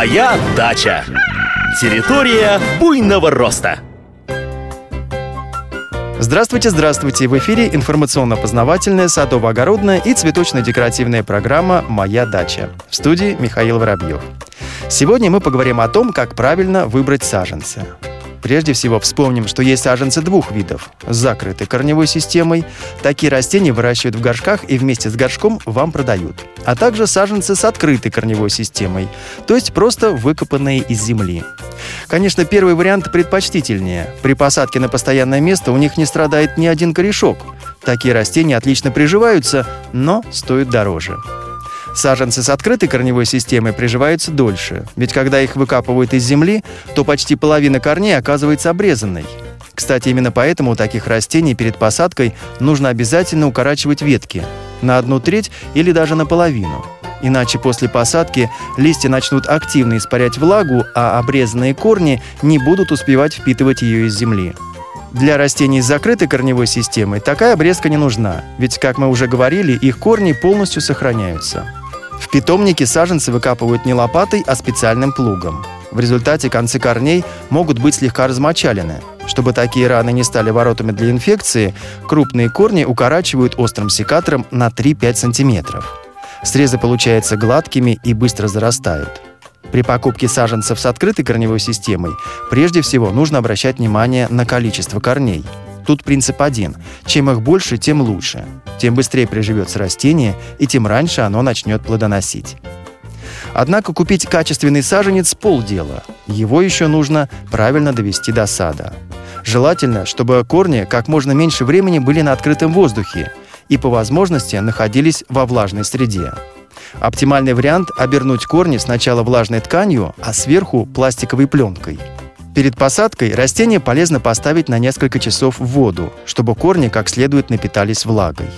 Моя дача. Территория буйного роста. Здравствуйте, здравствуйте! В эфире информационно-познавательная, садово-огородная и цветочно-декоративная программа «Моя дача». В студии Михаил Воробьев. Сегодня мы поговорим о том, как правильно выбрать саженцы. Прежде всего вспомним, что есть саженцы двух видов. С закрытой корневой системой. Такие растения выращивают в горшках и вместе с горшком вам продают. А также саженцы с открытой корневой системой, то есть просто выкопанные из земли. Конечно, первый вариант предпочтительнее. При посадке на постоянное место у них не страдает ни один корешок. Такие растения отлично приживаются, но стоят дороже. Саженцы с открытой корневой системой приживаются дольше, ведь когда их выкапывают из земли, то почти половина корней оказывается обрезанной. Кстати, именно поэтому у таких растений перед посадкой нужно обязательно укорачивать ветки на одну треть или даже наполовину. Иначе после посадки листья начнут активно испарять влагу, а обрезанные корни не будут успевать впитывать ее из земли. Для растений с закрытой корневой системой такая обрезка не нужна, ведь, как мы уже говорили, их корни полностью сохраняются. В питомнике саженцы выкапывают не лопатой, а специальным плугом. В результате концы корней могут быть слегка размочалены. Чтобы такие раны не стали воротами для инфекции, крупные корни укорачивают острым секатором на 3-5 см. Срезы получаются гладкими и быстро зарастают. При покупке саженцев с открытой корневой системой прежде всего нужно обращать внимание на количество корней – Тут принцип один. Чем их больше, тем лучше. Тем быстрее приживется растение, и тем раньше оно начнет плодоносить. Однако купить качественный саженец – полдела. Его еще нужно правильно довести до сада. Желательно, чтобы корни как можно меньше времени были на открытом воздухе и по возможности находились во влажной среде. Оптимальный вариант – обернуть корни сначала влажной тканью, а сверху – пластиковой пленкой – Перед посадкой растение полезно поставить на несколько часов в воду, чтобы корни как следует напитались влагой.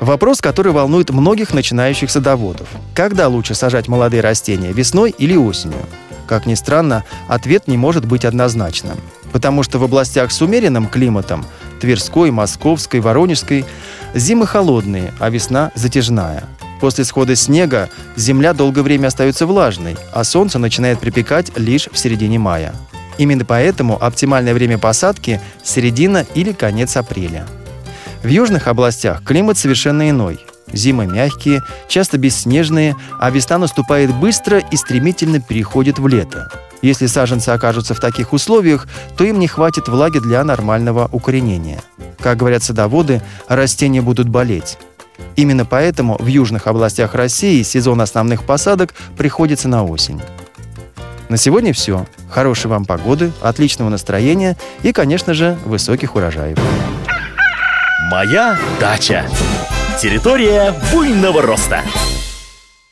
Вопрос, который волнует многих начинающих садоводов. Когда лучше сажать молодые растения, весной или осенью? Как ни странно, ответ не может быть однозначным. Потому что в областях с умеренным климатом – Тверской, Московской, Воронежской – зимы холодные, а весна затяжная. После схода снега земля долгое время остается влажной, а солнце начинает припекать лишь в середине мая. Именно поэтому оптимальное время посадки – середина или конец апреля. В южных областях климат совершенно иной. Зимы мягкие, часто бесснежные, а весна наступает быстро и стремительно переходит в лето. Если саженцы окажутся в таких условиях, то им не хватит влаги для нормального укоренения. Как говорят садоводы, растения будут болеть. Именно поэтому в южных областях России сезон основных посадок приходится на осень. На сегодня все. Хорошей вам погоды, отличного настроения и, конечно же, высоких урожаев. Моя дача. Территория буйного роста.